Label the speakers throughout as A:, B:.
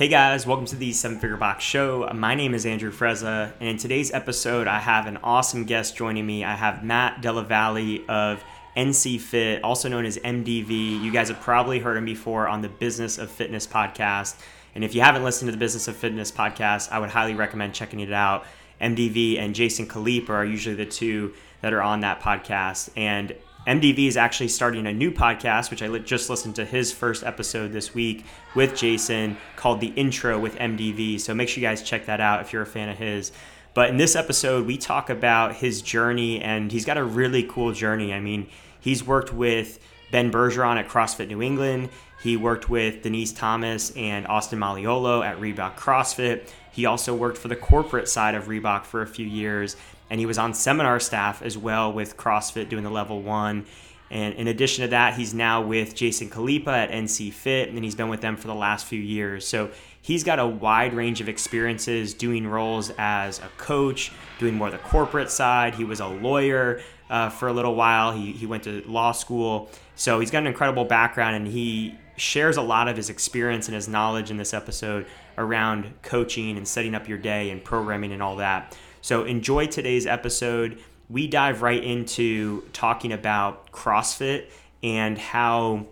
A: Hey guys, welcome to the Seven Figure Box Show. My name is Andrew Frezza, and in today's episode, I have an awesome guest joining me. I have Matt Della Valle of NC Fit, also known as MDV. You guys have probably heard him before on the Business of Fitness podcast. And if you haven't listened to the Business of Fitness podcast, I would highly recommend checking it out. MDV and Jason Khalipa are usually the two that are on that podcast. And MDV is actually starting a new podcast, which I just listened to his first episode this week with Jason called The Intro with MDV. So make sure you guys check that out if you're a fan of his. But in this episode, we talk about his journey, and he's got a really cool journey. I mean, he's worked with Ben Bergeron at CrossFit New England. He worked with Denise Thomas and Austin Malleolo at Reebok CrossFit. He also worked for the corporate side of Reebok for a few years and he was on seminar staff as well with CrossFit doing the level one. And in addition to that, he's now with Jason Khalipa at NC Fit, and he's been with them for the last few years. So he's got a wide range of experiences doing roles as a coach, doing more the corporate side. He was a lawyer uh, for a little while. He, he went to law school. So he's got an incredible background, and he shares a lot of his experience and his knowledge in this episode around coaching and setting up your day and programming and all that. So enjoy today's episode. We dive right into talking about CrossFit and how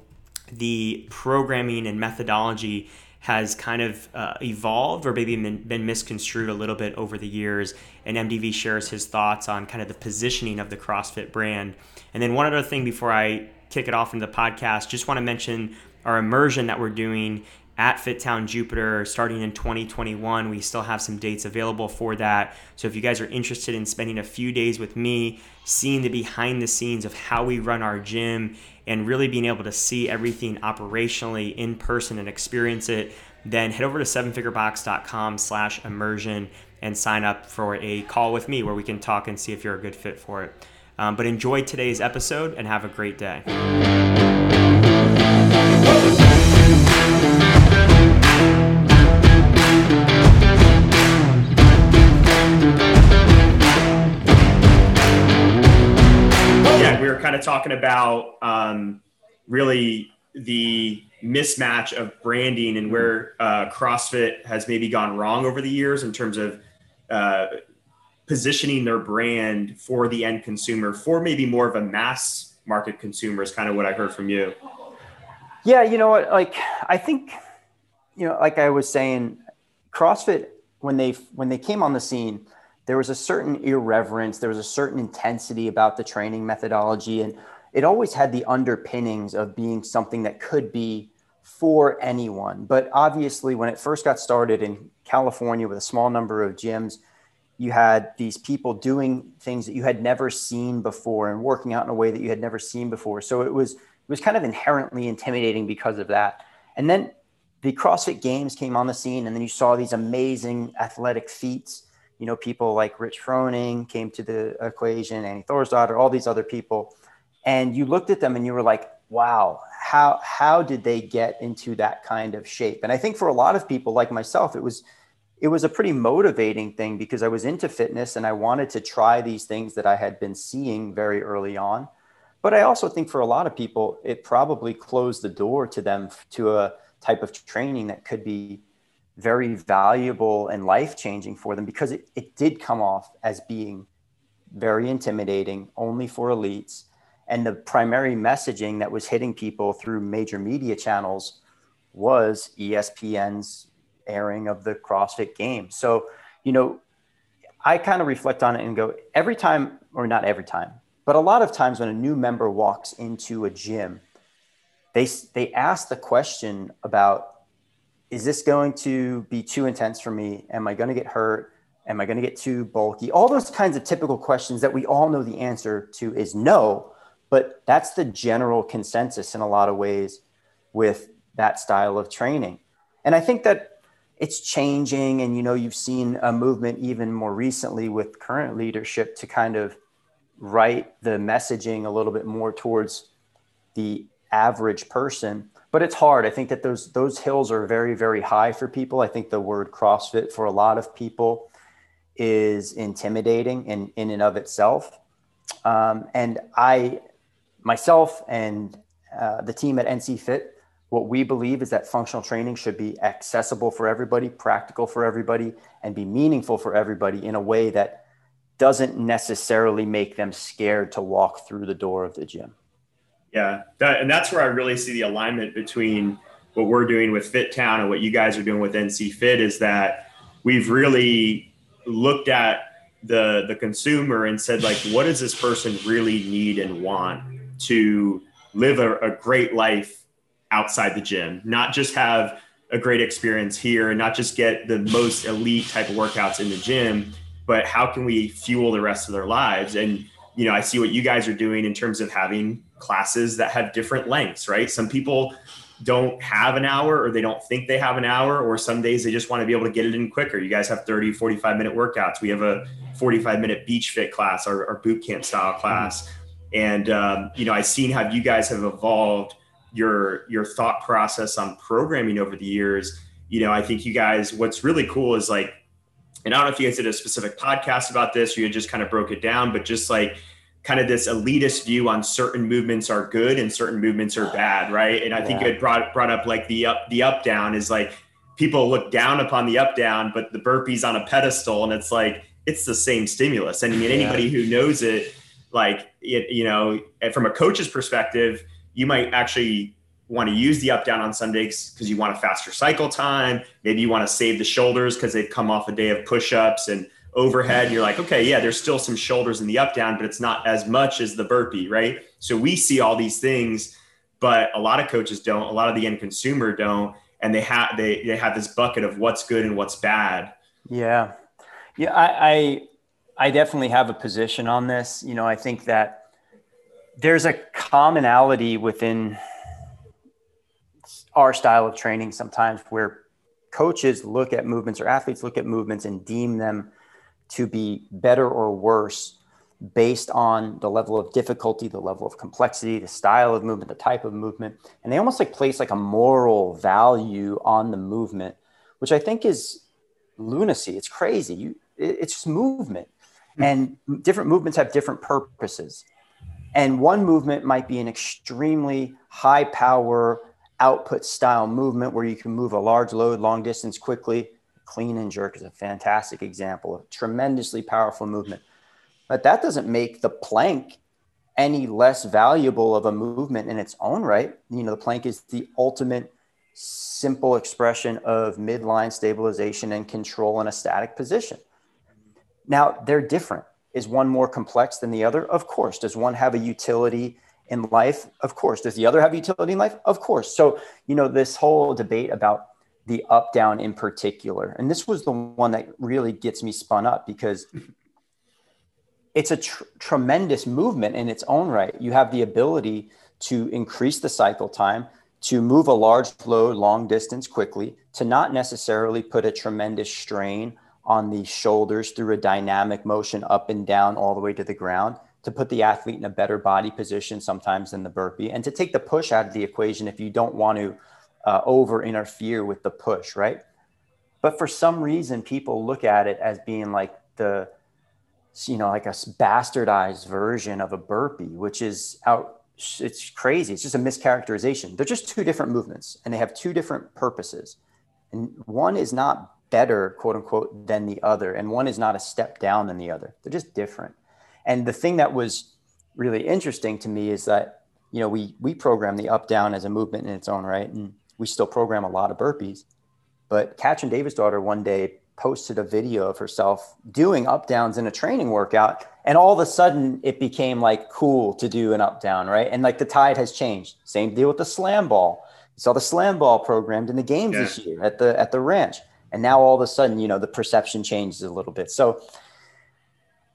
A: the programming and methodology has kind of uh, evolved or maybe been, been, misconstrued a little bit over the years. And MDV shares his thoughts on kind of the positioning of the CrossFit brand. And then one other thing before I kick it off into the podcast, just want to mention our immersion that we're doing at FitTown Jupiter starting in 2021. We still have some dates available for that. So if you guys are interested in spending a few days with me, seeing the behind the scenes of how we run our gym and really being able to see everything operationally in person and experience it, then head over to sevenfigurebox.com slash immersion and sign up for a call with me where we can talk and see if you're a good fit for it. Um, but enjoy today's episode and have a great day. Of talking about um, really the mismatch of branding and where uh, CrossFit has maybe gone wrong over the years in terms of uh, positioning their brand for the end consumer, for maybe more of a mass market consumer, is kind of what I heard from you.
B: Yeah, you know what? Like, I think, you know, like I was saying, CrossFit when they when they came on the scene there was a certain irreverence, there was a certain intensity about the training methodology, and it always had the underpinnings of being something that could be for anyone. But obviously, when it first got started in California with a small number of gyms, you had these people doing things that you had never seen before and working out in a way that you had never seen before. So it was it was kind of inherently intimidating because of that. And then the CrossFit Games came on the scene, and then you saw these amazing athletic feats you know, people like Rich Froning came to the equation, Annie Thorisdottir, all these other people. And you looked at them and you were like, wow, how, how did they get into that kind of shape? And I think for a lot of people like myself, it was, it was a pretty motivating thing because I was into fitness and I wanted to try these things that I had been seeing very early on. But I also think for a lot of people, it probably closed the door to them to a type of training that could be very valuable and life changing for them because it, it did come off as being very intimidating, only for elites. And the primary messaging that was hitting people through major media channels was ESPN's airing of the CrossFit game. So, you know, I kind of reflect on it and go, every time, or not every time, but a lot of times when a new member walks into a gym, they, they ask the question about is this going to be too intense for me? Am I going to get hurt? Am I going to get too bulky? All those kinds of typical questions that we all know the answer to is no, but that's the general consensus in a lot of ways with that style of training. And I think that it's changing. And, you know, you've seen a movement even more recently with current leadership to kind of write the messaging a little bit more towards the average person but it's hard. I think that those those hills are very very high for people. I think the word CrossFit for a lot of people is intimidating in in and of itself. Um, and I myself and uh, the team at NC Fit What we believe is that functional training should be accessible for everybody, practical for everybody, and be meaningful for everybody in a way that doesn't necessarily make them scared to walk through the door of the gym.
A: Yeah, that, and that's where I really see the alignment between what we're doing with FitTown and what you guys are doing with NC Fit is that we've really looked at the the consumer and said like, what does this person really need and want to live a, a great life outside the gym, not just have a great experience here and not just get the most elite type of workouts in the gym, but how can we fuel the rest of their lives? And you know, I see what you guys are doing in terms of having classes that have different lengths, right? Some people don't have an hour or they don't think they have an hour or some days they just want to be able to get it in quicker. You guys have 30 45 minute workouts. We have a 45 minute beach fit class our, our boot camp style class. And um, you know i've seen how you guys have evolved your your thought process on programming over the years. You know i think you guys what's really cool is like and i don't know if you guys did a specific podcast about this or you just kind of broke it down but just like kind of this elitist view on certain movements are good and certain movements are bad right and i think yeah. it brought brought up like the up the up down is like people look down upon the up down but the burpees on a pedestal and it's like it's the same stimulus and i mean anybody yeah. who knows it like it, you know from a coach's perspective you might actually want to use the up down on some days because you want a faster cycle time. Maybe you want to save the shoulders because they've come off a day of push ups and overhead. You're like, okay, yeah, there's still some shoulders in the up down, but it's not as much as the burpee, right? So we see all these things, but a lot of coaches don't. A lot of the end consumer don't, and they have they they have this bucket of what's good and what's bad.
B: Yeah, yeah, I, I I definitely have a position on this. You know, I think that there's a commonality within our style of training sometimes where coaches look at movements or athletes look at movements and deem them to be better or worse based on the level of difficulty, the level of complexity, the style of movement, the type of movement. And they almost like place like a moral value on the movement, which I think is lunacy. It's crazy. You, it's just movement. Hmm. And different movements have different purposes. And one movement might be an extremely high power output style movement where you can move a large load long distance quickly. Clean and jerk is a fantastic example of tremendously powerful movement. But that doesn't make the plank any less valuable of a movement in its own right. You know, the plank is the ultimate simple expression of midline stabilization and control in a static position. Now, they're different. Is one more complex than the other? Of course. Does one have a utility in life? Of course. Does the other have utility in life? Of course. So, you know, this whole debate about the up down in particular, and this was the one that really gets me spun up because it's a tr- tremendous movement in its own right. You have the ability to increase the cycle time, to move a large load long distance quickly, to not necessarily put a tremendous strain on the shoulders through a dynamic motion up and down all the way to the ground to put the athlete in a better body position sometimes than the burpee and to take the push out of the equation if you don't want to uh, over interfere with the push, right? But for some reason, people look at it as being like the, you know, like a bastardized version of a burpee, which is out. It's crazy. It's just a mischaracterization. They're just two different movements and they have two different purposes. And one is not better, quote unquote, than the other. And one is not a step down than the other. They're just different. And the thing that was really interesting to me is that, you know, we, we program the up down as a movement in its own right. And we still program a lot of burpees. But Katrin daughter one day posted a video of herself doing up downs in a training workout. And all of a sudden it became like cool to do an up down, right? And like the tide has changed. Same deal with the slam ball. You saw the slam ball programmed in the games yeah. this year at the at the ranch and now all of a sudden you know the perception changes a little bit so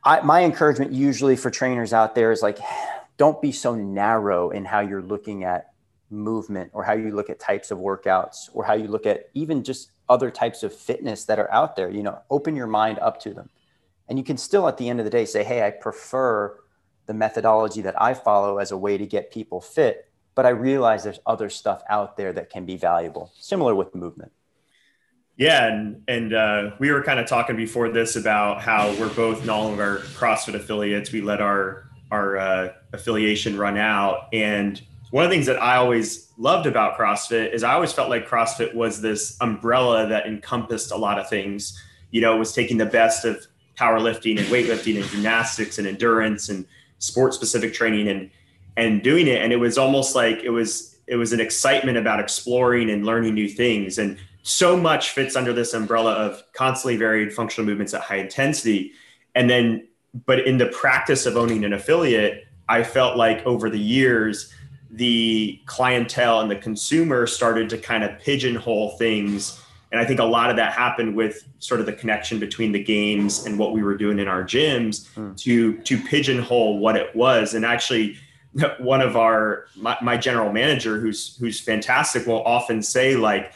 B: I, my encouragement usually for trainers out there is like don't be so narrow in how you're looking at movement or how you look at types of workouts or how you look at even just other types of fitness that are out there you know open your mind up to them. And you can still at the end of the day say hey i prefer the methodology that i follow as a way to get people fit but i realize there's other stuff out there that can be valuable. Similar with movement.
A: Yeah, and and uh, we were kind of talking before this about how we're both no longer CrossFit affiliates. We let our our uh, affiliation run out, and one of the things that I always loved about CrossFit is I always felt like CrossFit was this umbrella that encompassed a lot of things. You know, it was taking the best of powerlifting and weightlifting and gymnastics and endurance and sport specific training and and doing it. And it was almost like it was it was an excitement about exploring and learning new things. And so much fits under this umbrella of constantly varied functional movements at high intensity. And then, but in the practice of owning an affiliate, I felt like over the years the clientele and the consumer started to kind of pigeonhole things. And I think a lot of that happened with sort of the connection between the games and what we were doing in our gyms mm. to to pigeonhole what it was. And actually, one of our my, my general manager, who's who's fantastic, will often say like,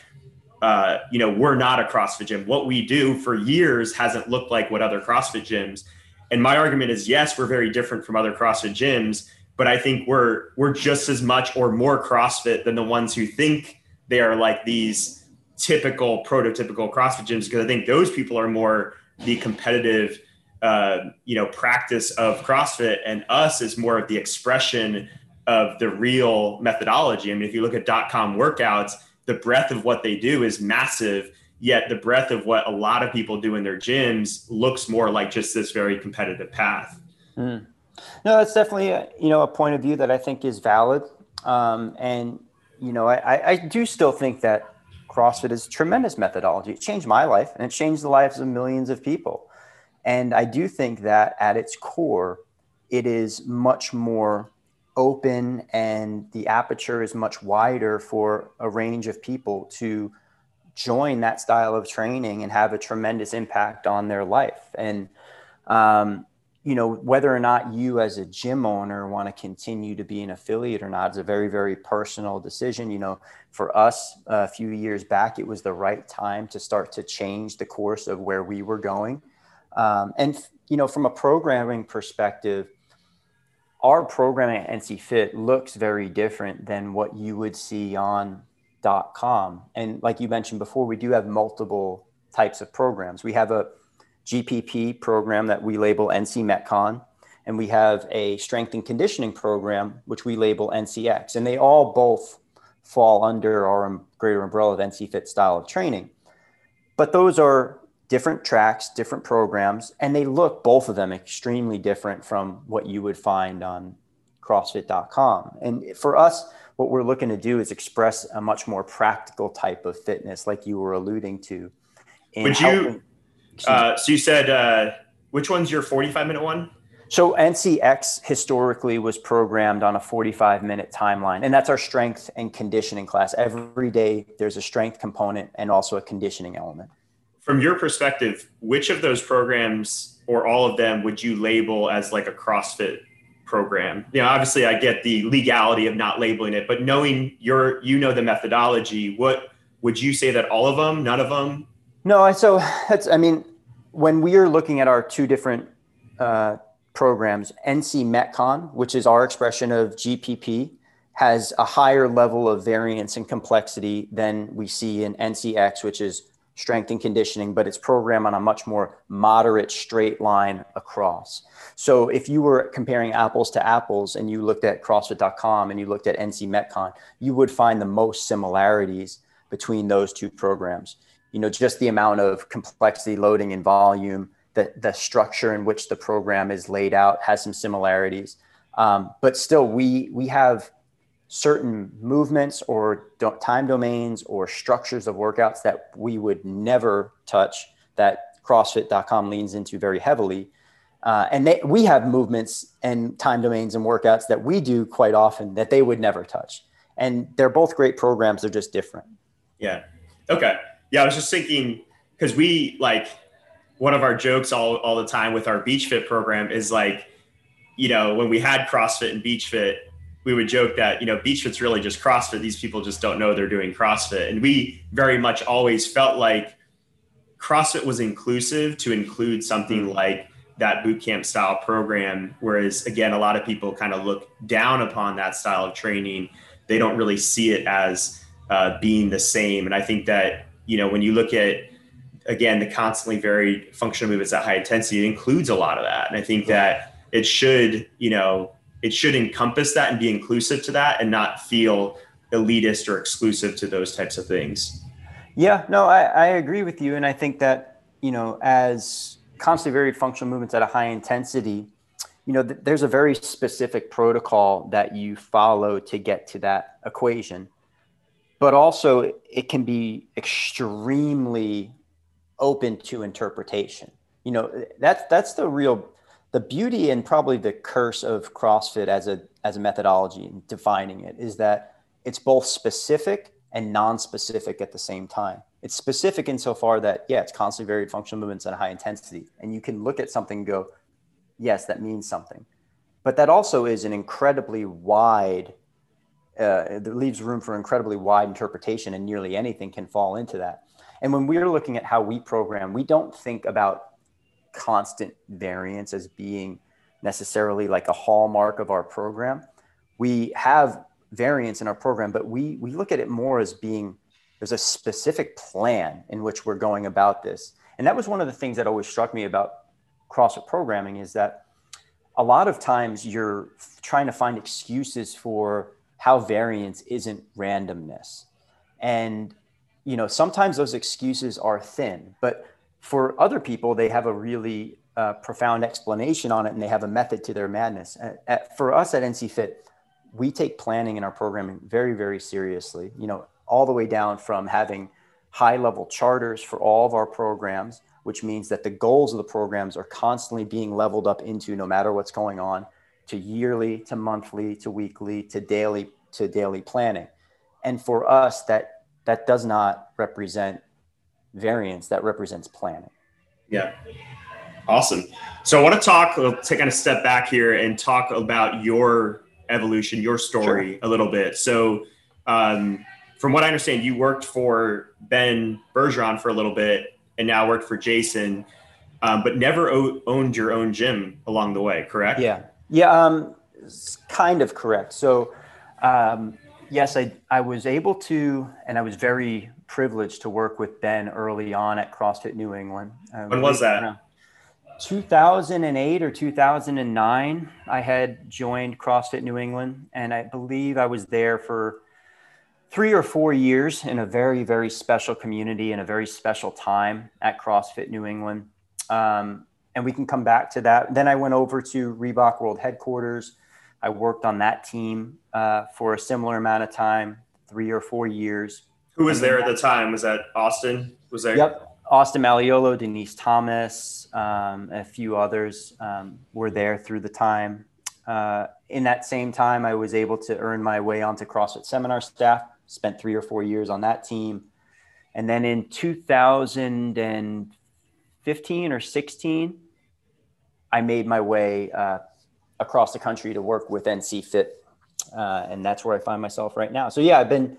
A: uh, you know, we're not a CrossFit gym. What we do for years hasn't looked like what other CrossFit gyms. And my argument is, yes, we're very different from other CrossFit gyms but I think we're we're just as much or more CrossFit than the ones who think they are like these typical prototypical CrossFit gyms because I think those people are more the competitive uh, you know practice of CrossFit and us is more of the expression of the real methodology. I mean, if you look at dot com workouts, the breadth of what they do is massive. Yet the breadth of what a lot of people do in their gyms looks more like just this very competitive path.
B: Mm. No, that's definitely a, you know a point of view that I think is valid, um, and you know I, I do still think that CrossFit is tremendous methodology. It changed my life, and it changed the lives of millions of people. And I do think that at its core, it is much more open, and the aperture is much wider for a range of people to join that style of training and have a tremendous impact on their life. And um, you know whether or not you as a gym owner want to continue to be an affiliate or not is a very very personal decision. You know for us a few years back it was the right time to start to change the course of where we were going. Um, and you know from a programming perspective our programming at nc fit looks very different than what you would see on com. And like you mentioned before we do have multiple types of programs. We have a GPP program that we label NC Metcon, and we have a strength and conditioning program which we label NCX, and they all both fall under our um, greater umbrella of NC Fit style of training. But those are different tracks, different programs, and they look both of them extremely different from what you would find on CrossFit.com. And for us, what we're looking to do is express a much more practical type of fitness, like you were alluding to.
A: Would you uh, so you said uh, which one's your 45 minute one?
B: So NCX historically was programmed on a 45 minute timeline, and that's our strength and conditioning class. Every day there's a strength component and also a conditioning element.
A: From your perspective, which of those programs or all of them would you label as like a CrossFit program? You know, obviously I get the legality of not labeling it, but knowing your you know the methodology, what would you say that all of them, none of them,
B: no, so that's, I mean, when we are looking at our two different uh, programs, NC Metcon, which is our expression of GPP, has a higher level of variance and complexity than we see in NCX, which is strength and conditioning, but it's programmed on a much more moderate straight line across. So if you were comparing apples to apples and you looked at CrossFit.com and you looked at NC Metcon, you would find the most similarities between those two programs you know just the amount of complexity loading and volume the, the structure in which the program is laid out has some similarities. Um, but still we we have certain movements or do- time domains or structures of workouts that we would never touch that crossfit.com leans into very heavily. Uh, and they, we have movements and time domains and workouts that we do quite often that they would never touch. And they're both great programs they're just different.
A: Yeah. Okay yeah, I was just thinking because we like one of our jokes all, all the time with our beach fit program is like, you know, when we had CrossFit and beach fit, we would joke that, you know, beach fit's really just CrossFit. These people just don't know they're doing CrossFit. And we very much always felt like CrossFit was inclusive to include something mm-hmm. like that boot camp style program. Whereas again, a lot of people kind of look down upon that style of training. They don't really see it as uh, being the same. And I think that you know, when you look at again the constantly varied functional movements at high intensity, it includes a lot of that. And I think that it should, you know, it should encompass that and be inclusive to that and not feel elitist or exclusive to those types of things.
B: Yeah, no, I, I agree with you. And I think that, you know, as constantly varied functional movements at a high intensity, you know, th- there's a very specific protocol that you follow to get to that equation. But also, it can be extremely open to interpretation. You know, that's that's the real the beauty and probably the curse of CrossFit as a as a methodology and defining it is that it's both specific and non-specific at the same time. It's specific insofar that yeah, it's constantly varied functional movements at high intensity, and you can look at something and go, yes, that means something. But that also is an incredibly wide. Uh, it leaves room for incredibly wide interpretation, and nearly anything can fall into that. And when we're looking at how we program, we don't think about constant variance as being necessarily like a hallmark of our program. We have variance in our program, but we we look at it more as being there's a specific plan in which we're going about this. And that was one of the things that always struck me about CrossFit programming is that a lot of times you're trying to find excuses for how variance isn't randomness. And you know, sometimes those excuses are thin, but for other people, they have a really uh, profound explanation on it and they have a method to their madness. At, for us at NC Fit, we take planning in our programming very, very seriously, you know, all the way down from having high level charters for all of our programs, which means that the goals of the programs are constantly being leveled up into no matter what's going on to yearly to monthly to weekly to daily to daily planning. And for us, that that does not represent variance, that represents planning.
A: Yeah. Awesome. So I want to talk, we'll take a step back here and talk about your evolution, your story sure. a little bit. So, um, from what I understand, you worked for Ben Bergeron for a little bit and now worked for Jason, um, but never o- owned your own gym along the way, correct?
B: Yeah. Yeah. Um, kind of correct. So, um, yes, I, I was able to, and I was very privileged to work with Ben early on at CrossFit New England.
A: Uh, when was that?
B: 2008 or 2009, I had joined CrossFit New England, and I believe I was there for three or four years in a very, very special community and a very special time at CrossFit New England. Um, and we can come back to that. Then I went over to Reebok World Headquarters. I worked on that team uh, for a similar amount of time, three or four years.
A: Who was there at the time? Was that Austin? Was there?
B: Yep. Austin Malleolo, Denise Thomas, um, a few others um, were there through the time. Uh, in that same time, I was able to earn my way onto CrossFit seminar staff, spent three or four years on that team. And then in 2015 or 16, I made my way uh, across the country to work with NC Fit. Uh, and that's where I find myself right now. So, yeah, I've been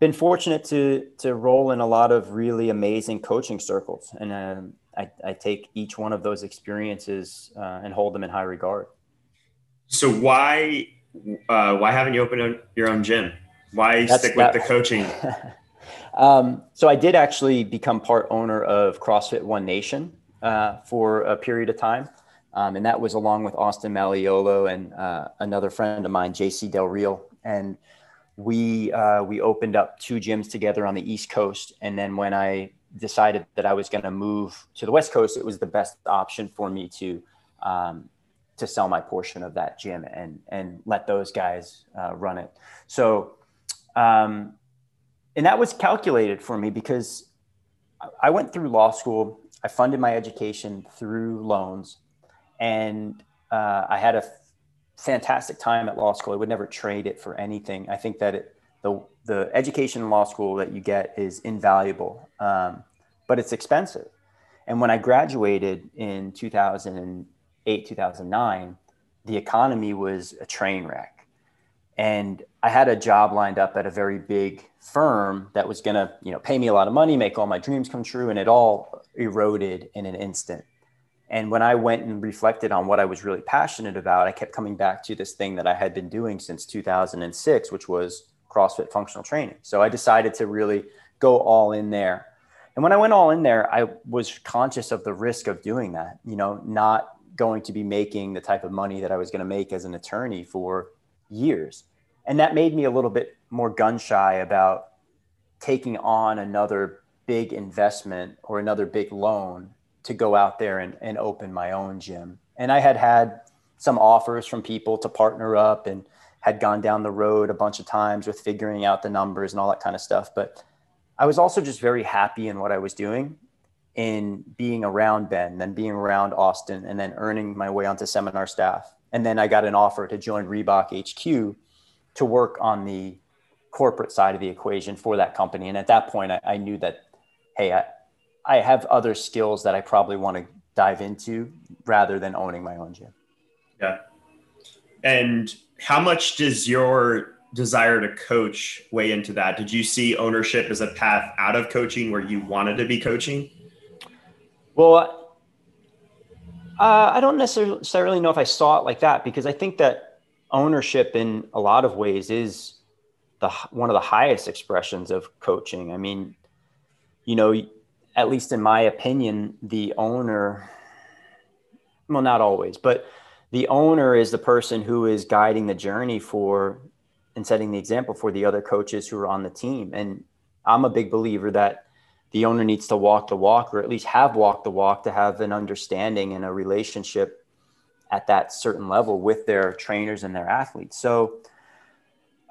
B: been fortunate to to roll in a lot of really amazing coaching circles, and uh, I, I, take each one of those experiences uh, and hold them in high regard.
A: So why uh, why haven't you opened your own gym? Why That's, stick with that, the coaching?
B: um, so I did actually become part owner of CrossFit One Nation uh, for a period of time. Um, and that was along with Austin Malleolo and uh, another friend of mine, JC Del Real. And we uh, we opened up two gyms together on the East Coast, and then when I decided that I was going to move to the West Coast, it was the best option for me to um, to sell my portion of that gym and and let those guys uh, run it. So, um, and that was calculated for me because I went through law school. I funded my education through loans, and uh, I had a fantastic time at law school. I would never trade it for anything. I think that it, the the education in law school that you get is invaluable, um, but it's expensive. And when I graduated in 2008, 2009, the economy was a train wreck. And I had a job lined up at a very big firm that was going to, you know, pay me a lot of money, make all my dreams come true, and it all eroded in an instant. And when I went and reflected on what I was really passionate about, I kept coming back to this thing that I had been doing since 2006, which was CrossFit functional training. So I decided to really go all in there. And when I went all in there, I was conscious of the risk of doing that, you know, not going to be making the type of money that I was going to make as an attorney for years. And that made me a little bit more gun shy about taking on another big investment or another big loan to go out there and, and open my own gym. And I had had some offers from people to partner up and had gone down the road a bunch of times with figuring out the numbers and all that kind of stuff. But I was also just very happy in what I was doing in being around Ben, then being around Austin, and then earning my way onto seminar staff. And then I got an offer to join Reebok HQ to work on the corporate side of the equation for that company. And at that point, I, I knew that, hey, I, I have other skills that I probably want to dive into rather than owning my own gym.
A: Yeah. And how much does your desire to coach weigh into that? Did you see ownership as a path out of coaching where you wanted to be coaching?
B: Well, uh, I don't necessarily know if I saw it like that because I think that ownership in a lot of ways is the one of the highest expressions of coaching. I mean, you know, at least in my opinion, the owner, well, not always, but the owner is the person who is guiding the journey for and setting the example for the other coaches who are on the team. And I'm a big believer that the owner needs to walk the walk or at least have walked the walk to have an understanding and a relationship at that certain level with their trainers and their athletes. So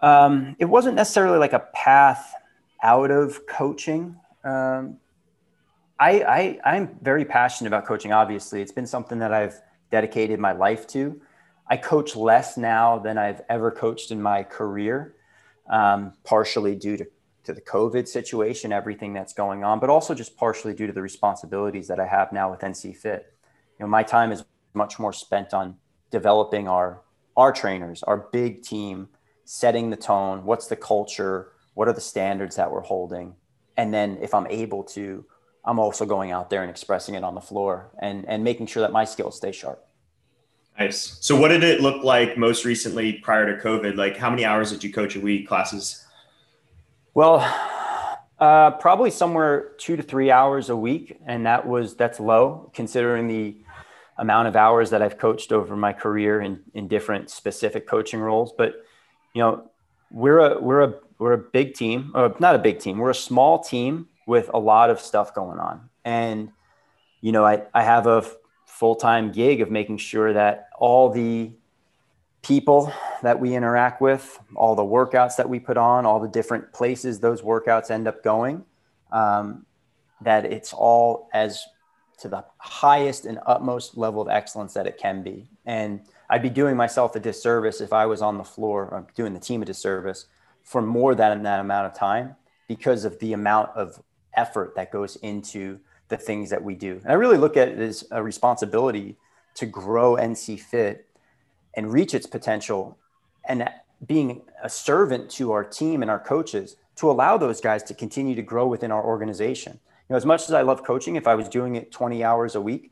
B: um, it wasn't necessarily like a path out of coaching. Um, I, I, I'm very passionate about coaching. Obviously, it's been something that I've dedicated my life to. I coach less now than I've ever coached in my career, um, partially due to to the COVID situation, everything that's going on, but also just partially due to the responsibilities that I have now with NC Fit. You know, my time is much more spent on developing our our trainers, our big team, setting the tone, what's the culture, what are the standards that we're holding, and then if I'm able to, I'm also going out there and expressing it on the floor and and making sure that my skills stay sharp.
A: Nice. So what did it look like most recently prior to COVID? Like how many hours did you coach a week classes?
B: Well, uh, probably somewhere two to three hours a week, and that was that's low considering the amount of hours that I've coached over my career in in different specific coaching roles. But you know, we're a we're a we're a big team, or uh, not a big team. We're a small team with a lot of stuff going on, and you know, I I have a full time gig of making sure that all the people that we interact with, all the workouts that we put on, all the different places those workouts end up going, um, that it's all as to the highest and utmost level of excellence that it can be. And I'd be doing myself a disservice if I was on the floor, or doing the team a disservice for more than that amount of time because of the amount of effort that goes into the things that we do. And I really look at it as a responsibility to grow NC Fit and reach its potential and being a servant to our team and our coaches to allow those guys to continue to grow within our organization. You know, as much as I love coaching, if I was doing it 20 hours a week,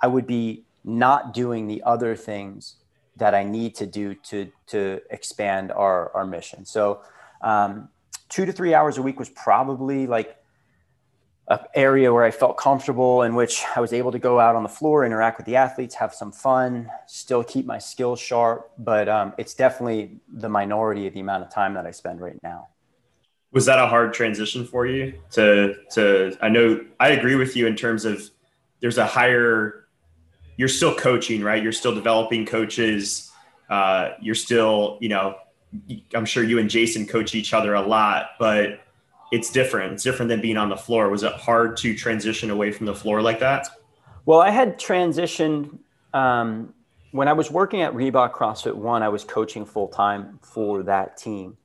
B: I would be not doing the other things that I need to do to to expand our our mission. So, um, two to three hours a week was probably like a area where I felt comfortable in which I was able to go out on the floor, interact with the athletes, have some fun, still keep my skills sharp. But um, it's definitely the minority of the amount of time that I spend right now.
A: Was that a hard transition for you to to? I know I agree with you in terms of there's a higher. You're still coaching, right? You're still developing coaches. Uh, you're still, you know, I'm sure you and Jason coach each other a lot, but it's different. It's different than being on the floor. Was it hard to transition away from the floor like that?
B: Well, I had transitioned um, when I was working at Reebok CrossFit One. I was coaching full time for that team,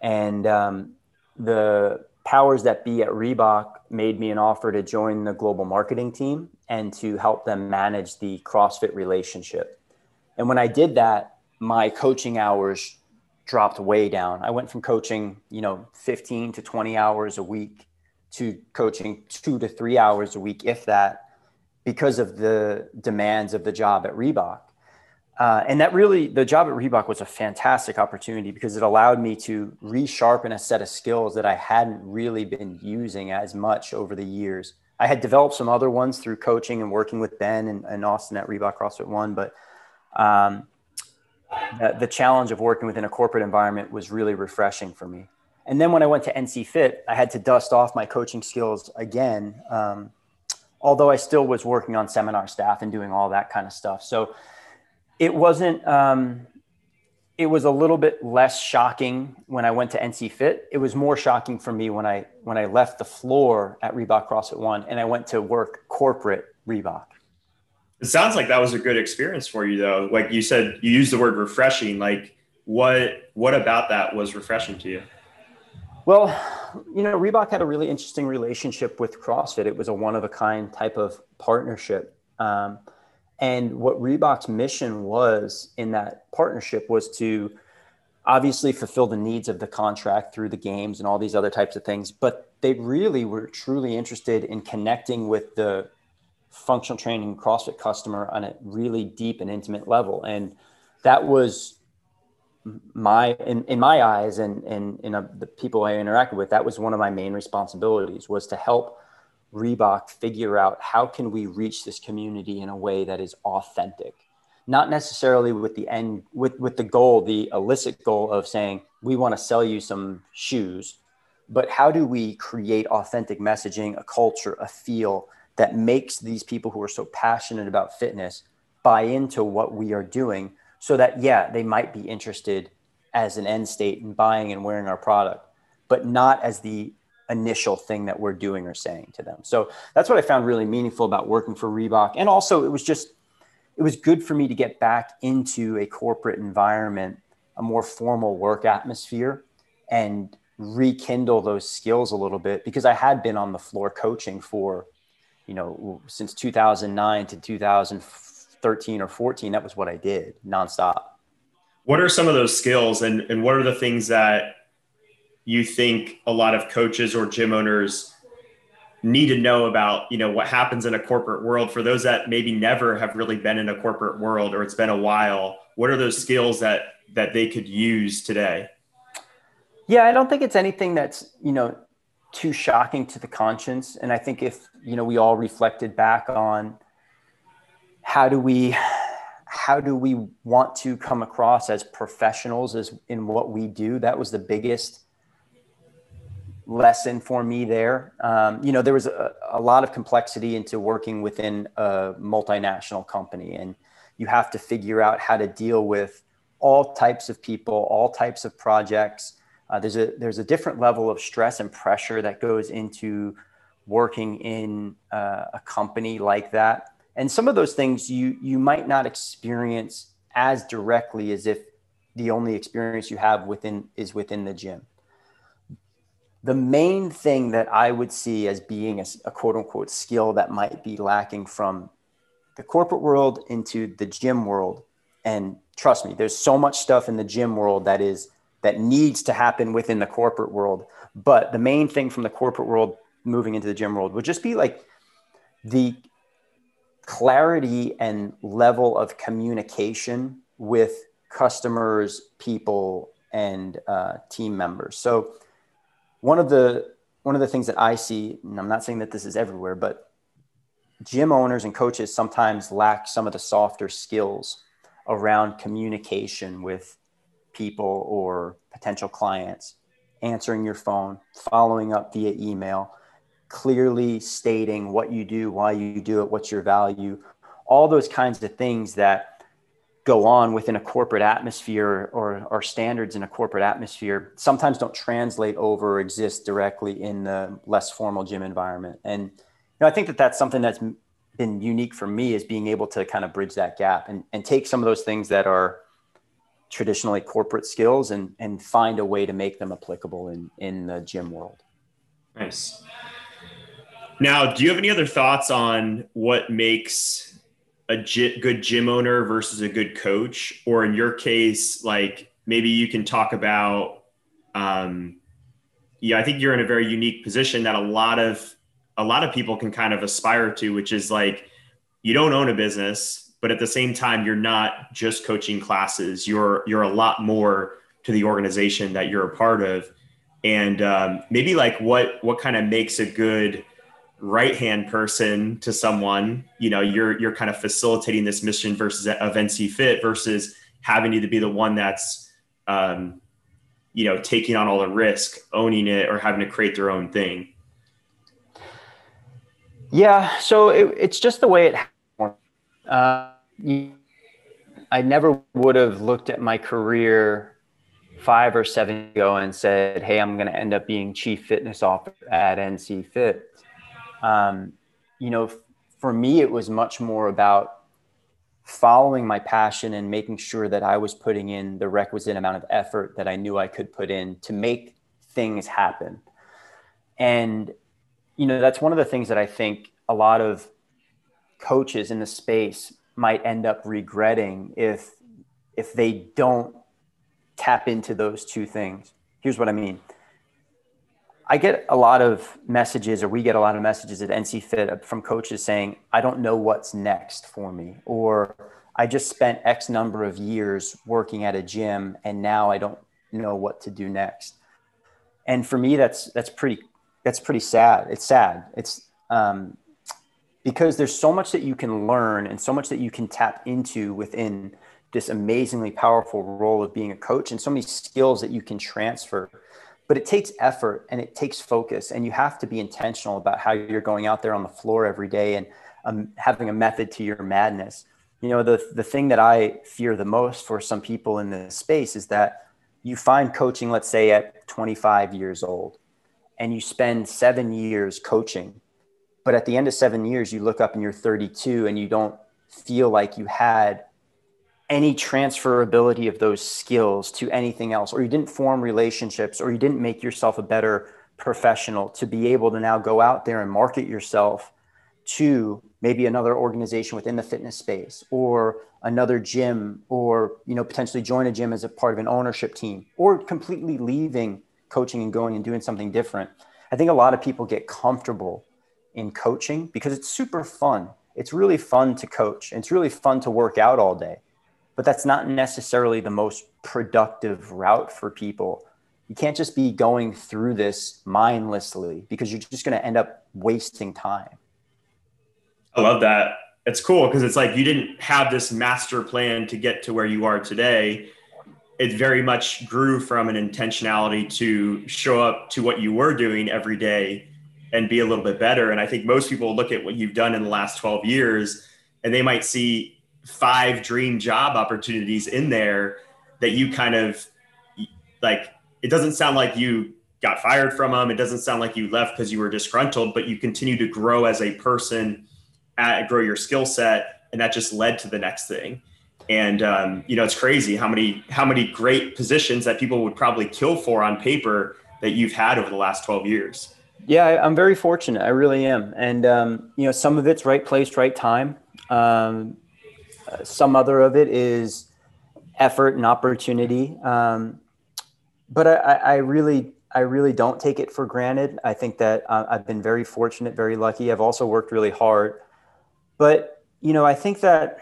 B: and um, the powers that be at Reebok made me an offer to join the global marketing team and to help them manage the CrossFit relationship. And when I did that, my coaching hours dropped way down. I went from coaching, you know, 15 to 20 hours a week to coaching two to three hours a week, if that, because of the demands of the job at Reebok. Uh, and that really, the job at Reebok was a fantastic opportunity because it allowed me to resharpen a set of skills that I hadn't really been using as much over the years. I had developed some other ones through coaching and working with Ben and, and Austin at Reebok CrossFit One, but um, the, the challenge of working within a corporate environment was really refreshing for me. And then when I went to NC Fit, I had to dust off my coaching skills again. Um, although I still was working on seminar staff and doing all that kind of stuff. So it wasn't, um, it was a little bit less shocking when I went to NC Fit. It was more shocking for me when I when I left the floor at Reebok CrossFit One and I went to work corporate Reebok.
A: It sounds like that was a good experience for you, though. Like you said, you used the word refreshing. Like what what about that was refreshing to you?
B: Well, you know, Reebok had a really interesting relationship with CrossFit. It was a one of a kind type of partnership. Um, and what Reebok's mission was in that partnership was to obviously fulfill the needs of the contract through the games and all these other types of things. But they really were truly interested in connecting with the functional training CrossFit customer on a really deep and intimate level. And that was my in, in my eyes and and in the people I interacted with, that was one of my main responsibilities was to help Reebok figure out how can we reach this community in a way that is authentic, not necessarily with the end with with the goal, the illicit goal of saying we want to sell you some shoes, but how do we create authentic messaging, a culture, a feel that makes these people who are so passionate about fitness buy into what we are doing so that yeah they might be interested as an end state in buying and wearing our product but not as the initial thing that we're doing or saying to them. So that's what I found really meaningful about working for Reebok. And also, it was just, it was good for me to get back into a corporate environment, a more formal work atmosphere, and rekindle those skills a little bit because I had been on the floor coaching for, you know, since 2009 to 2013 or 14. That was what I did nonstop.
A: What are some of those skills and, and what are the things that you think a lot of coaches or gym owners need to know about you know what happens in a corporate world for those that maybe never have really been in a corporate world or it's been a while what are those skills that that they could use today
B: yeah i don't think it's anything that's you know too shocking to the conscience and i think if you know we all reflected back on how do we how do we want to come across as professionals as in what we do that was the biggest lesson for me there. Um, you know, there was a, a, lot of complexity into working within a multinational company, and you have to figure out how to deal with all types of people, all types of projects. Uh, there's a there's a different level of stress and pressure that goes into working in uh, a company like that, and some of those things you you might not experience as directly as if the only experience you have within is within the gym the main thing that I would see as being a, a, quote unquote skill that might be lacking from the corporate world into the gym world. And trust me, there's so much stuff in the gym world that is that needs to happen within the corporate world. But the main thing from the corporate world moving into the gym world would just be like the clarity and level of communication with customers, people, and uh, team members. So one of the one of the things that I see, and I'm not saying that this is everywhere, but gym owners and coaches sometimes lack some of the softer skills around communication with people or potential clients, answering your phone, following up via email, clearly stating what you do, why you do it, what's your value, all those kinds of things that go on within a corporate atmosphere or, or standards in a corporate atmosphere sometimes don't translate over or exist directly in the less formal gym environment. And you know, I think that that's something that's been unique for me is being able to kind of bridge that gap and, and take some of those things that are traditionally corporate skills and, and find a way to make them applicable in, in the gym world.
A: Nice. Now, do you have any other thoughts on what makes a good gym owner versus a good coach or in your case like maybe you can talk about um, yeah i think you're in a very unique position that a lot of a lot of people can kind of aspire to which is like you don't own a business but at the same time you're not just coaching classes you're you're a lot more to the organization that you're a part of and um, maybe like what what kind of makes a good right hand person to someone. You know, you're you're kind of facilitating this mission versus of NC Fit versus having you to be the one that's um, you know taking on all the risk, owning it, or having to create their own thing.
B: Yeah, so it, it's just the way it. Uh, I never would have looked at my career five or seven ago and said, "Hey, I'm going to end up being chief fitness officer at NC Fit." Um, you know, for me, it was much more about following my passion and making sure that I was putting in the requisite amount of effort that I knew I could put in to make things happen. And, you know, that's one of the things that I think a lot of coaches in the space might end up regretting if if they don't tap into those two things. Here's what I mean. I get a lot of messages, or we get a lot of messages at NC Fit from coaches saying, I don't know what's next for me, or I just spent X number of years working at a gym and now I don't know what to do next. And for me, that's, that's pretty, that's pretty sad. It's sad. It's, um, because there's so much that you can learn and so much that you can tap into within this amazingly powerful role of being a coach and so many skills that you can transfer. But it takes effort and it takes focus and you have to be intentional about how you're going out there on the floor every day and um, having a method to your madness. You know the, the thing that i fear the most for some people in this space is that you find coaching let's say at 25 years old and you spend seven years coaching but at the end of seven years, you look up and you're 32 and you don't feel like you had any transferability of those skills to anything else, or you didn't form relationships, or you didn't make yourself a better professional to be able to now go out there and market yourself to maybe another organization within the fitness space or another gym or you know potentially join a gym as a part of an ownership team or completely leaving coaching and going and doing something different. I think a lot of people get comfortable in coaching because it's super fun. It's really fun to coach. It's really fun to work out all day. But that's not necessarily the most productive route for people. You can't just be going through this mindlessly because you're just going to end up wasting time.
A: I love that. It's cool because it's like you didn't have this master plan to get to where you are today. It very much grew from an intentionality to show up to what you were doing every day and be a little bit better. And I think most people look at what you've done in the last 12 years and they might see five dream job opportunities in there that you kind of like, it doesn't sound like you got fired from them. It doesn't sound like you left because you were disgruntled, but you continue to grow as a person, at, grow your skill set. And that just led to the next thing. And um, you know, it's crazy how many how many great positions that people would probably kill for on paper that you've had over the last 12 years.
B: Yeah, I, am very fortunate. I really am. And, um, you know, some of it's right place, right time. Um, some other of it is effort and opportunity. Um, but I, I, really, I really don't take it for granted. I think that uh, I've been very fortunate, very lucky. I've also worked really hard. But, you know, I think that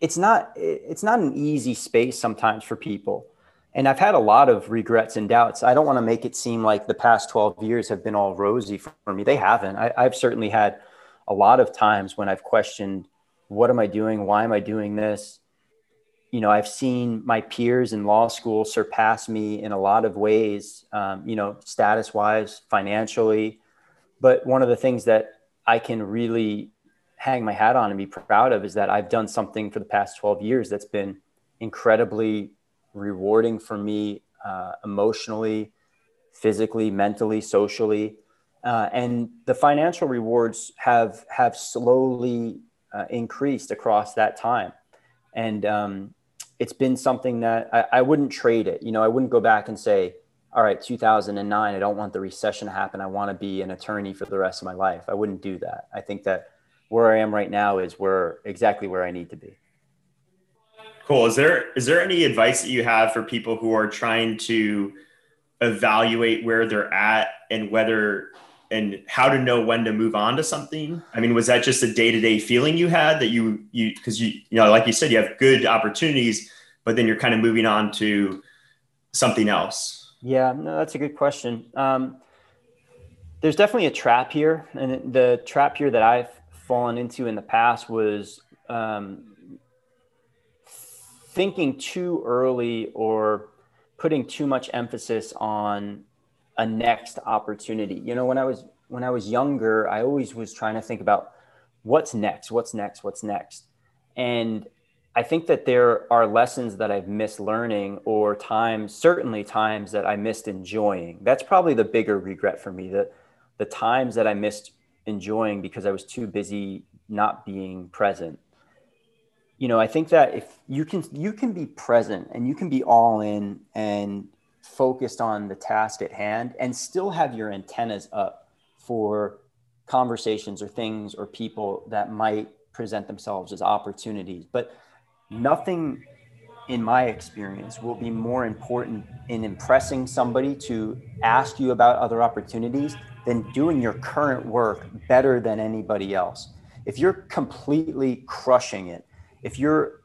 B: it's not, it's not an easy space sometimes for people and I've had a lot of regrets and doubts. I don't want to make it seem like the past 12 years have been all rosy for me. They haven't. I, have certainly had a lot of times when I've questioned, what am I doing? Why am I doing this? You know, I've seen my peers in law school surpass me in a lot of ways, um, you know, status wise, financially. But one of the things that I can really hang my hat on and be proud of is that I've done something for the past 12 years that's been incredibly rewarding for me uh, emotionally, physically, mentally, socially. Uh, and the financial rewards have have slowly uh, increased across that time, and um, it's been something that I, I, wouldn't trade it. You know, I wouldn't go back and say, "All right, 2009, I don't want the recession to happen. I want to be an attorney for the rest of my life." I wouldn't do that. I think that where I am right now is where exactly where I need to be.
A: Cool. Is there is there any advice that you have for people who are trying to evaluate where they're at and whether and how to know when to move on to something? I mean, was that just a day-to-day feeling you had that you you because you you know like you said you have good opportunities, but then you're kind of moving on to something else?
B: Yeah, no, that's a good question. Um, there's definitely a trap here, and the trap here that I've fallen into in the past was um, thinking too early or putting too much emphasis on a next opportunity. You know, when I was when I was younger, I always was trying to think about what's next, what's next, what's next. And I think that there are lessons that I've missed learning or times, certainly times that I missed enjoying. That's probably the bigger regret for me. The the times that I missed enjoying because I was too busy not being present. You know, I think that if you can you can be present and you can be all in and focused on the task at hand and still have your antennas up for conversations or things or people that might present themselves as opportunities. But nothing in my experience will be more important in impressing somebody to ask you about other opportunities than doing your current work better than anybody else. If you're completely crushing it, if you're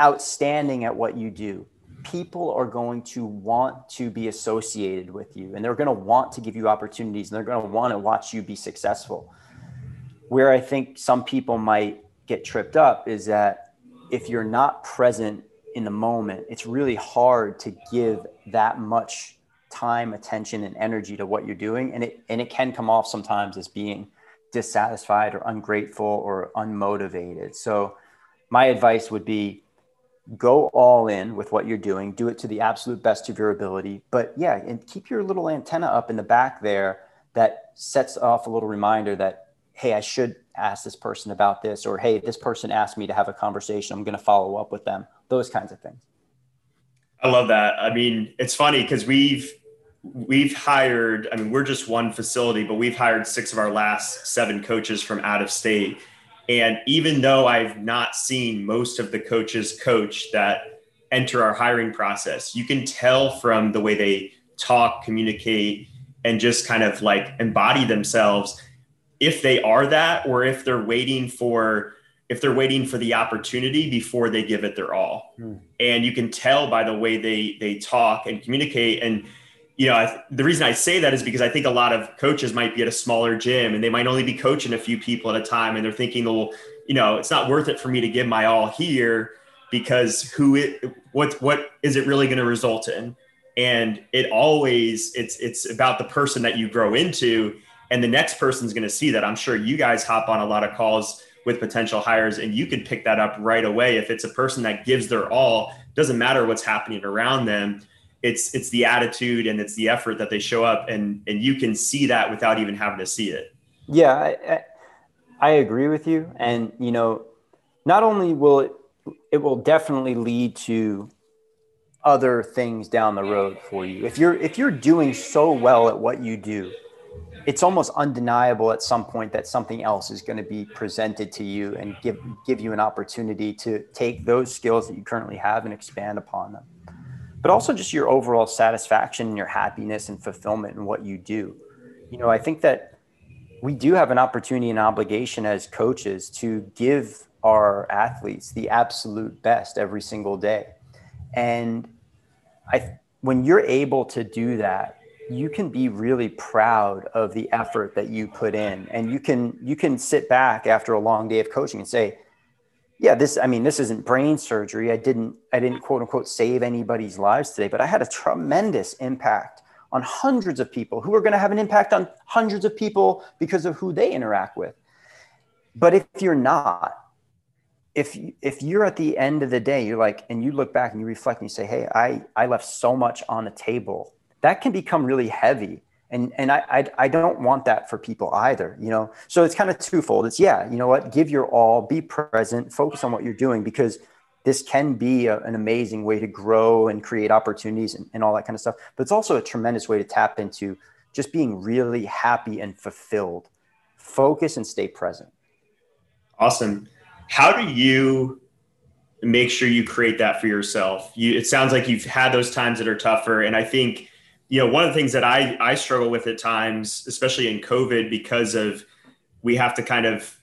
B: outstanding at what you do, people are going to want to be associated with you and they're going to want to give you opportunities and they're going to want to watch you be successful. Where I think some people might get tripped up is that if you're not present in the moment, it's really hard to give that much time, attention, and energy to what you're doing. And it and it can come off sometimes as being dissatisfied or ungrateful or unmotivated. So my advice would be go all in with what you're doing, do it to the absolute best of your ability. But yeah, and keep your little antenna up in the back there that sets off a little reminder that, hey, I should ask this person about this, or hey, this person asked me to have a conversation. I'm going to follow up with them, those kinds of things.
A: I love that. I mean, it's funny because we've we've hired, I mean, we're just one facility, but we've hired six of our last seven coaches from out of state and even though I've not seen most of the coaches coach that enter our hiring process, you can tell from the way they talk, communicate, and just kind of like embody themselves if they are that or if they're waiting for if they're waiting for the opportunity before they give it their all. Hmm. And you can tell by the way they they talk and communicate and you know, I, the reason I say that is because I think a lot of coaches might be at a smaller gym and they might only be coaching a few people at a time, and they're thinking, well, you know, it's not worth it for me to give my all here because who it, what, what is it really going to result in? And it always, it's, it's about the person that you grow into, and the next person's going to see that. I'm sure you guys hop on a lot of calls with potential hires, and you can pick that up right away if it's a person that gives their all. Doesn't matter what's happening around them it's it's the attitude and it's the effort that they show up and and you can see that without even having to see it.
B: Yeah I, I, agree with you. And you know not only will it it will definitely lead to other things down the road for you. If you're if you're doing so well at what you do it's almost undeniable at some point that something else is going to be presented to you and give give you an opportunity to take those skills that you currently have and expand upon them but also just your overall satisfaction and your happiness and fulfillment in what you do. You know, I think that we do have an opportunity and obligation as coaches to give our athletes the absolute best every single day. And I when you're able to do that, you can be really proud of the effort that you put in and you can you can sit back after a long day of coaching and say, yeah, this, I mean, this isn't brain surgery. I didn't, I didn't quote unquote save anybody's lives today, but I had a tremendous impact on hundreds of people who are going to have an impact on hundreds of people because of who they interact with. But if you're not, if if you're at the end of the day, you're like, and you look back and you reflect and you say, "Hey, I I left so much on the table." That can become really heavy and and I, I, I don't want that for people either you know? So it's kind of twofold. It's yeah you know what? Give your all be present focus on what you're doing because this can be a, an amazing way to grow and create opportunities and, and all that kind of stuff. But it's also a tremendous way to tap into just being really happy and fulfilled. Focus and stay present.
A: Awesome. How do you make sure you create that for yourself? You it sounds like you've had those times that are tougher and i think you know, one of the things that I I struggle with at times, especially in COVID, because of we have to kind of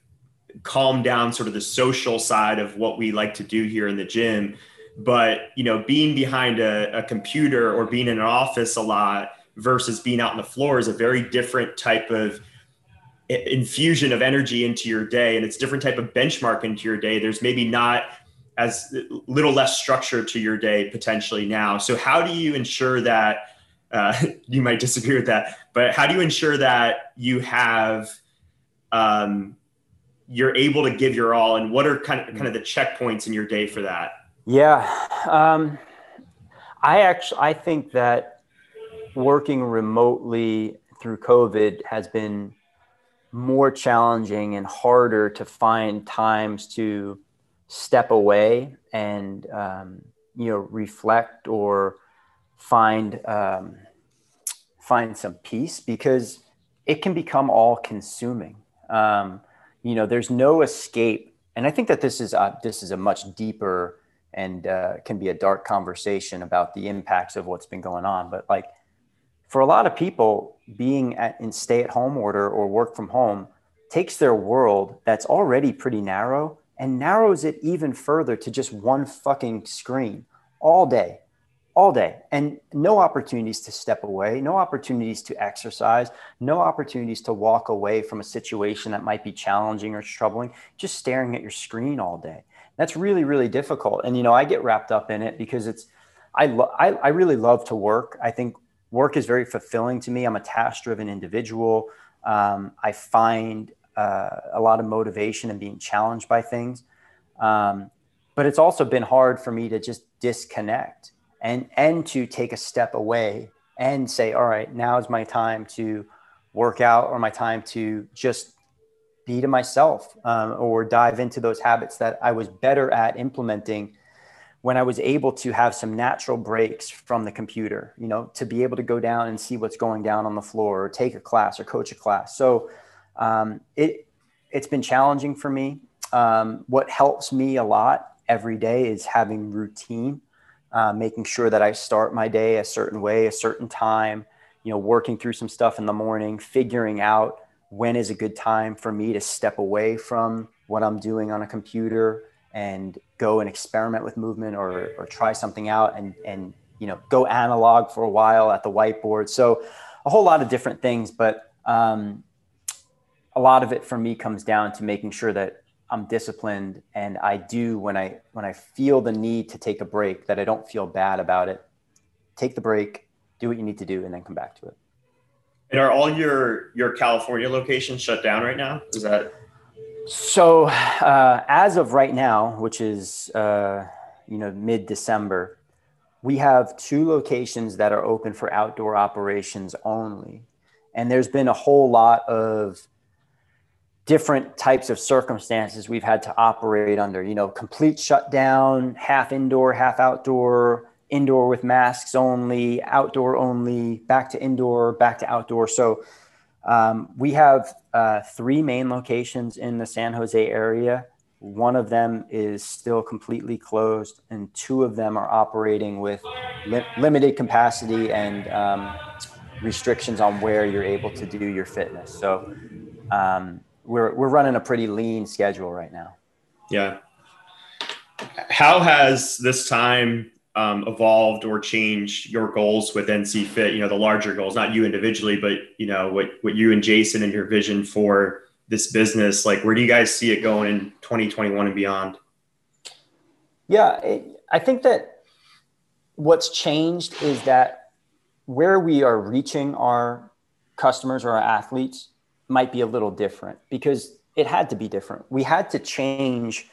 A: calm down sort of the social side of what we like to do here in the gym. But you know, being behind a, a computer or being in an office a lot versus being out on the floor is a very different type of infusion of energy into your day and it's a different type of benchmark into your day there's maybe not as little less structure to your day potentially now so how do you ensure that uh, you might disagree with that but how do you ensure that you have um, you're able to give your all and what are kind of kind of the checkpoints in your day for that?
B: Yeah um, i actually i think that working remotely through covid has been more challenging and harder to find times to step away and um, you know reflect or find um, find some peace because it can become all consuming. Um, you know there's no escape. And i think that this is a, this is a much deeper and uh, can be a dark conversation about the impacts of what's been going on. But like for a lot of people, being at, in stay at home order or work from home takes their world that's already pretty narrow and narrows it even further to just one fucking screen all day, all day. And no opportunities to step away, no opportunities to exercise, no opportunities to walk away from a situation that might be challenging or troubling, just staring at your screen all day. That's really, really difficult. And, you know, I get wrapped up in it because it's, I, lo- I, I really love to work. I think work is very fulfilling to me. I'm a task driven individual. Um, I find uh, a lot of motivation in being challenged by things. Um, but it's also been hard for me to just disconnect and, and to take a step away and say, all right, now is my time to work out or my time to just be to myself um, or dive into those habits that I was better at implementing when I was able to have some natural breaks from the computer, you know, to be able to go down and see what's going down on the floor or take a class or coach a class. So um, it, it's been challenging for me. Um, what helps me a lot every day is having routine, uh, making sure that I start my day a certain way, a certain time, you know, working through some stuff in the morning, figuring out when is a good time for me to step away from what I'm doing on a computer and go and experiment with movement or, or try something out and, and, you know, go analog for a while at the whiteboard. So a whole lot of different things, but um, a lot of it for me comes down to making sure that I'm disciplined and I do when I, when I feel the need to take a break that I don't feel bad about it, take the break, do what you need to do and then come back to it.
A: And are all your, your California locations shut down right now? Is that
B: so, uh, as of right now, which is uh, you know mid December, we have two locations that are open for outdoor operations only, and there's been a whole lot of different types of circumstances we've had to operate under. You know, complete shutdown, half indoor, half outdoor, indoor with masks only, outdoor only, back to indoor, back to outdoor. So um, we have uh, three main locations in the San Jose area. One of them is still completely closed, and two of them are operating with li- limited capacity and um, restrictions on where you're able to do your fitness. So um, we're, we're running a pretty lean schedule right now.
A: Yeah. How has this time um, evolved or changed your goals with NC Fit? You know, the larger goals, not you individually, but you know what what you and Jason and your vision for this business. Like, where do you guys see it going in 2021 and beyond?
B: Yeah, it, I think that what's changed is that where we are reaching our customers or our athletes might be a little different because it had to be different. We had to change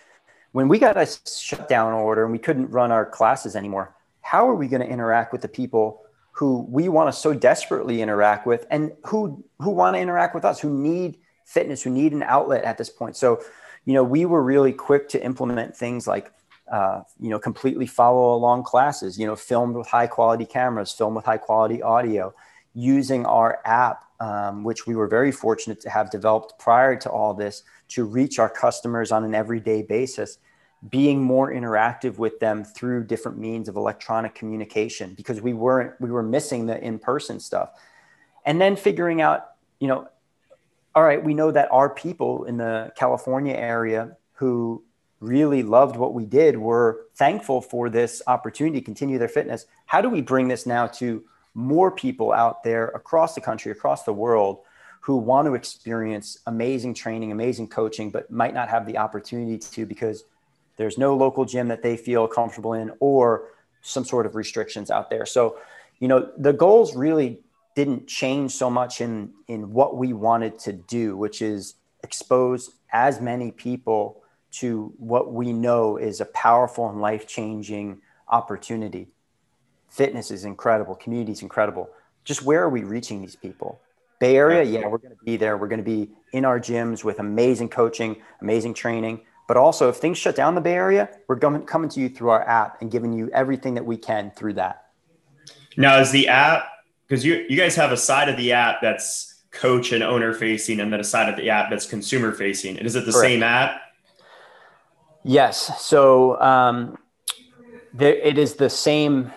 B: when we got a shutdown order and we couldn't run our classes anymore, how are we going to interact with the people who we want to so desperately interact with and who who want to interact with us, who need fitness, who need an outlet at this point? So, you know, we were really quick to implement things like uh, you know, completely follow along classes, you know, filmed with high quality cameras, filmed with high quality audio, using our app, um, which we were very fortunate to have developed prior to all this to reach our customers on an everyday basis being more interactive with them through different means of electronic communication because we weren't we were missing the in-person stuff. And then figuring out you know all right we know that our people in the california area who really loved what we did were thankful for this opportunity to continue their fitness. How do we bring this now to more people out there across the country, across the world who want to experience amazing training, amazing coaching, but might not have the opportunity to because there's no local gym that they feel comfortable in or some sort of restrictions out there. So, you know, the goals really didn't change so much in in what we wanted to do, which is expose as many people to what we know is a powerful and life-changing opportunity. Fitness is incredible, community is incredible. Just where are we reaching these people? Bay Area, yeah, we're going to be there. We're going to be in our gyms with amazing coaching, amazing training. But also, if things shut down the Bay Area, we're coming, coming to you through our app and giving you everything that we can through that.
A: Now, is the app, because you, you guys have a side of the app that's coach and owner facing, and then a side of the app that's consumer facing. And is it the Correct. same app?
B: Yes. So um, there, it is the same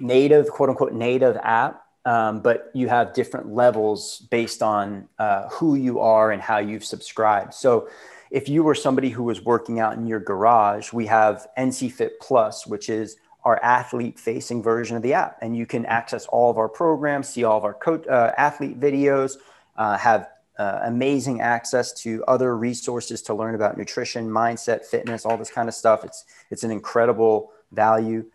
B: native, quote unquote, native app um, but you have different levels based on uh, who you are and how you've subscribed. So, if you were somebody who was working out in your garage, we have NC Fit Plus, which is our athlete facing version of the app. And you can access all of our programs, see all of our coach, uh, athlete videos, uh, have uh, amazing access to other resources to learn about nutrition, mindset, fitness, all this kind of stuff. It's, it's an incredible value.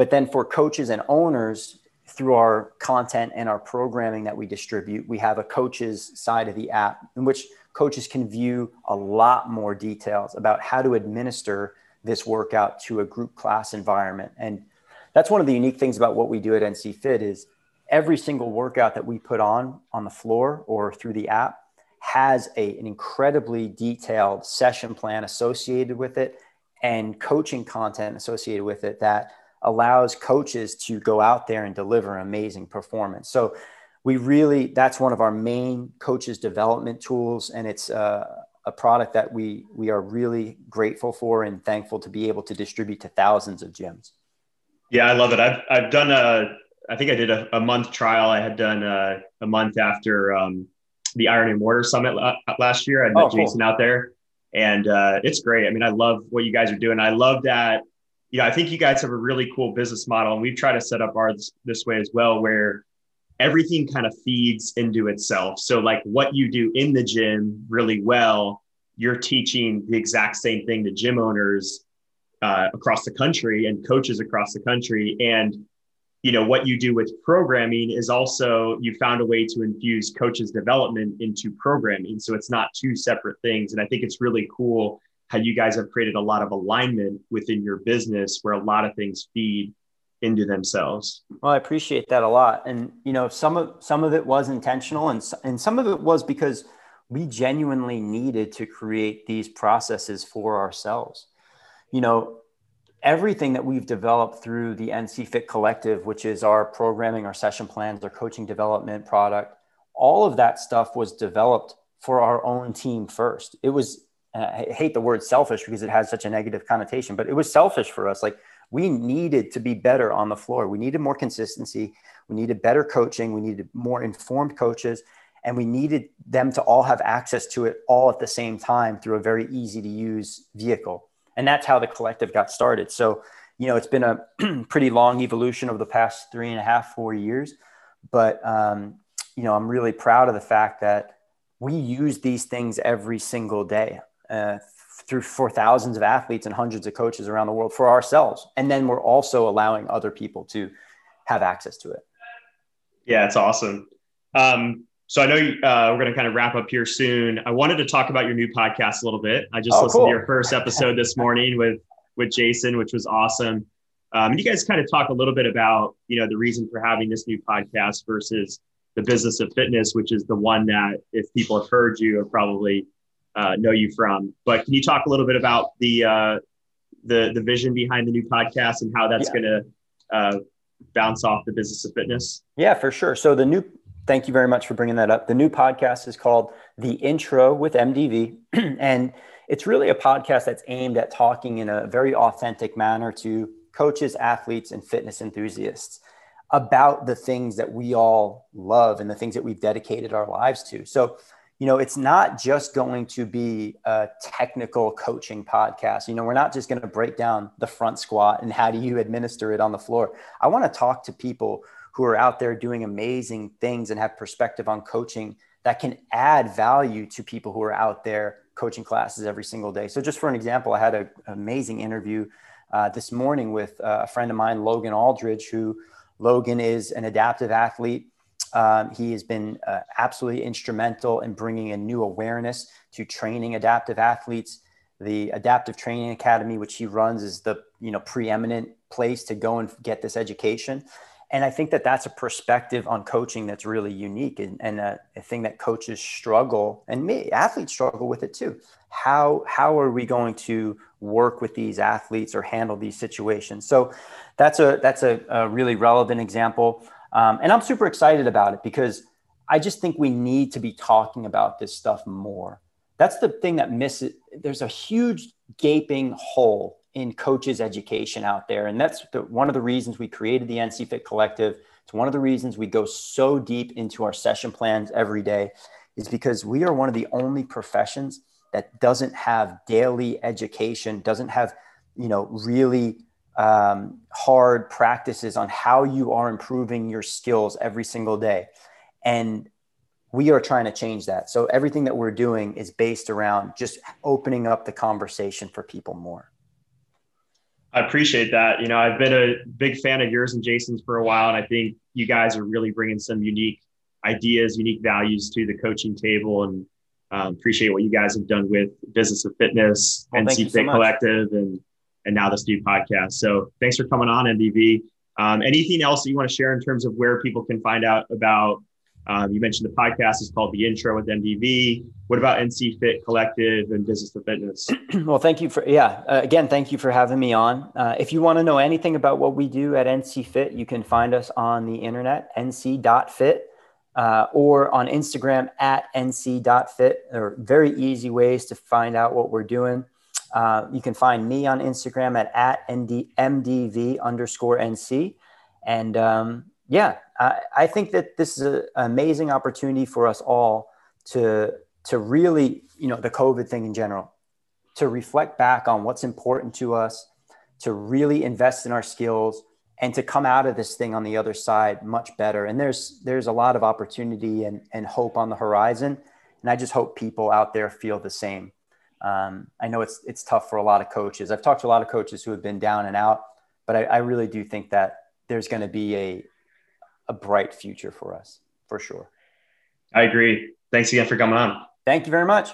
B: But then for coaches and owners, through our content and our programming that we distribute, we have a coaches side of the app in which coaches can view a lot more details about how to administer this workout to a group class environment. And that's one of the unique things about what we do at NC Fit is every single workout that we put on on the floor or through the app has a, an incredibly detailed session plan associated with it and coaching content associated with it that allows coaches to go out there and deliver amazing performance. So we really that's one of our main coaches development tools, and it's uh, a product that we we are really grateful for and thankful to be able to distribute to thousands of gyms.
A: Yeah, I love it. I've I've done a I think I did a, a month trial. I had done a, a month after um, the Iron and Mortar Summit last year. I met oh, cool. Jason out there, and uh, it's great. I mean, I love what you guys are doing. I love that you know, I think you guys have a really cool business model, and we've tried to set up ours this way as well, where everything kind of feeds into itself. So, like what you do in the gym really well, you're teaching the exact same thing to gym owners uh, across the country and coaches across the country. And you know what you do with programming is also you found a way to infuse coaches development into programming so it's not two separate things and i think it's really cool how you guys have created a lot of alignment within your business where a lot of things feed into themselves.
B: Well, I appreciate that a lot. And you know, some of some of it was intentional and and some of it was because we genuinely needed to create these processes for ourselves. You know, everything that we've developed through the NC Fit Collective, which is our programming, our session plans, our coaching development product, all of that stuff was developed for our own team first. It was I hate the word selfish because it has such a negative connotation, but it was selfish for us. Like we needed to be better on the floor. We needed more consistency. We needed better coaching. We needed more informed coaches. And we needed them to all have access to it all at the same time through a very easy to use vehicle. And that's how the collective got started. So, you know, it's been a pretty long evolution over the past three and a half, four years. But, um, you know, I'm really proud of the fact that we use these things every single day uh, through for thousands of athletes and hundreds of coaches around the world for ourselves. And then we're also allowing other people to have access to it.
A: Yeah, it's awesome. Um, so I know uh, we're going to kind of wrap up here soon. I wanted to talk about your new podcast a little bit. I just oh, listened cool. to your first episode this morning with with Jason, which was awesome. Um, and you guys kind of talk a little bit about you know the reason for having this new podcast versus the business of fitness, which is the one that if people have heard you have probably uh, know you from. But can you talk a little bit about the uh, the the vision behind the new podcast and how that's yeah. going to uh, bounce off the business of fitness?
B: Yeah, for sure. So the new thank you very much for bringing that up. The new podcast is called The Intro with MDV, and it's really a podcast that's aimed at talking in a very authentic manner to coaches, athletes, and fitness enthusiasts about the things that we all love and the things that we've dedicated our lives to. So you know, it's not just going to be a technical coaching podcast. You know, we're not just going to break down the front squat and how do you administer it on the floor. I want to talk to people who are out there doing amazing things and have perspective on coaching that can add value to people who are out there coaching classes every single day. So, just for an example, I had an amazing interview uh, this morning with uh, a friend of mine, Logan Aldridge, who Logan is an adaptive athlete. Um, he has been uh, absolutely instrumental in bringing a new awareness to training adaptive athletes. The Adaptive Training Academy, which he runs, is the you know preeminent place to go and get this education and I think that that's a perspective on coaching that's really unique and, and a, a, thing that coaches struggle and me, athletes struggle with it too. How, how are we going to work with these athletes or handle these situations? So that's a, that's a, a really relevant example. Um, and I'm super excited about it because I just think we need to be talking about this stuff more. That's the thing that misses. There's a huge gaping hole in coaches education out there and that's the, one of the reasons we created the nc fit collective it's one of the reasons we go so deep into our session plans every day is because we are one of the only professions that doesn't have daily education doesn't have you know really um, hard practices on how you are improving your skills every single day. And we are trying to change that. So everything that we're doing is based around just opening up the conversation for people more.
A: I appreciate that. You know, I've been a big fan of yours and Jason's for a while, and I think you guys are really bringing some unique ideas, unique values to the coaching table, and um, appreciate what you guys have done with Business of Fitness, well, NC Fit so Collective, and and now this new podcast. So thanks for coming on, MDV. Um, anything else that you want to share in terms of where people can find out about um, you mentioned the podcast is called The Intro with MDV. What about NC Fit Collective and Business to Fitness?
B: well, thank you for, yeah, uh, again, thank you for having me on. Uh, if you want to know anything about what we do at NC Fit, you can find us on the internet, nc.fit, uh, or on Instagram at nc.fit. There are very easy ways to find out what we're doing. Uh, you can find me on Instagram at, at MDV underscore NC. And um, yeah, I, I think that this is an amazing opportunity for us all to to really, you know, the COVID thing in general, to reflect back on what's important to us, to really invest in our skills, and to come out of this thing on the other side much better. And there's there's a lot of opportunity and, and hope on the horizon. And I just hope people out there feel the same. Um, I know it's it's tough for a lot of coaches. I've talked to a lot of coaches who have been down and out, but I, I really do think that there's going to be a a bright future for us for sure.
A: I agree. Thanks again for coming on.
B: Thank you very much.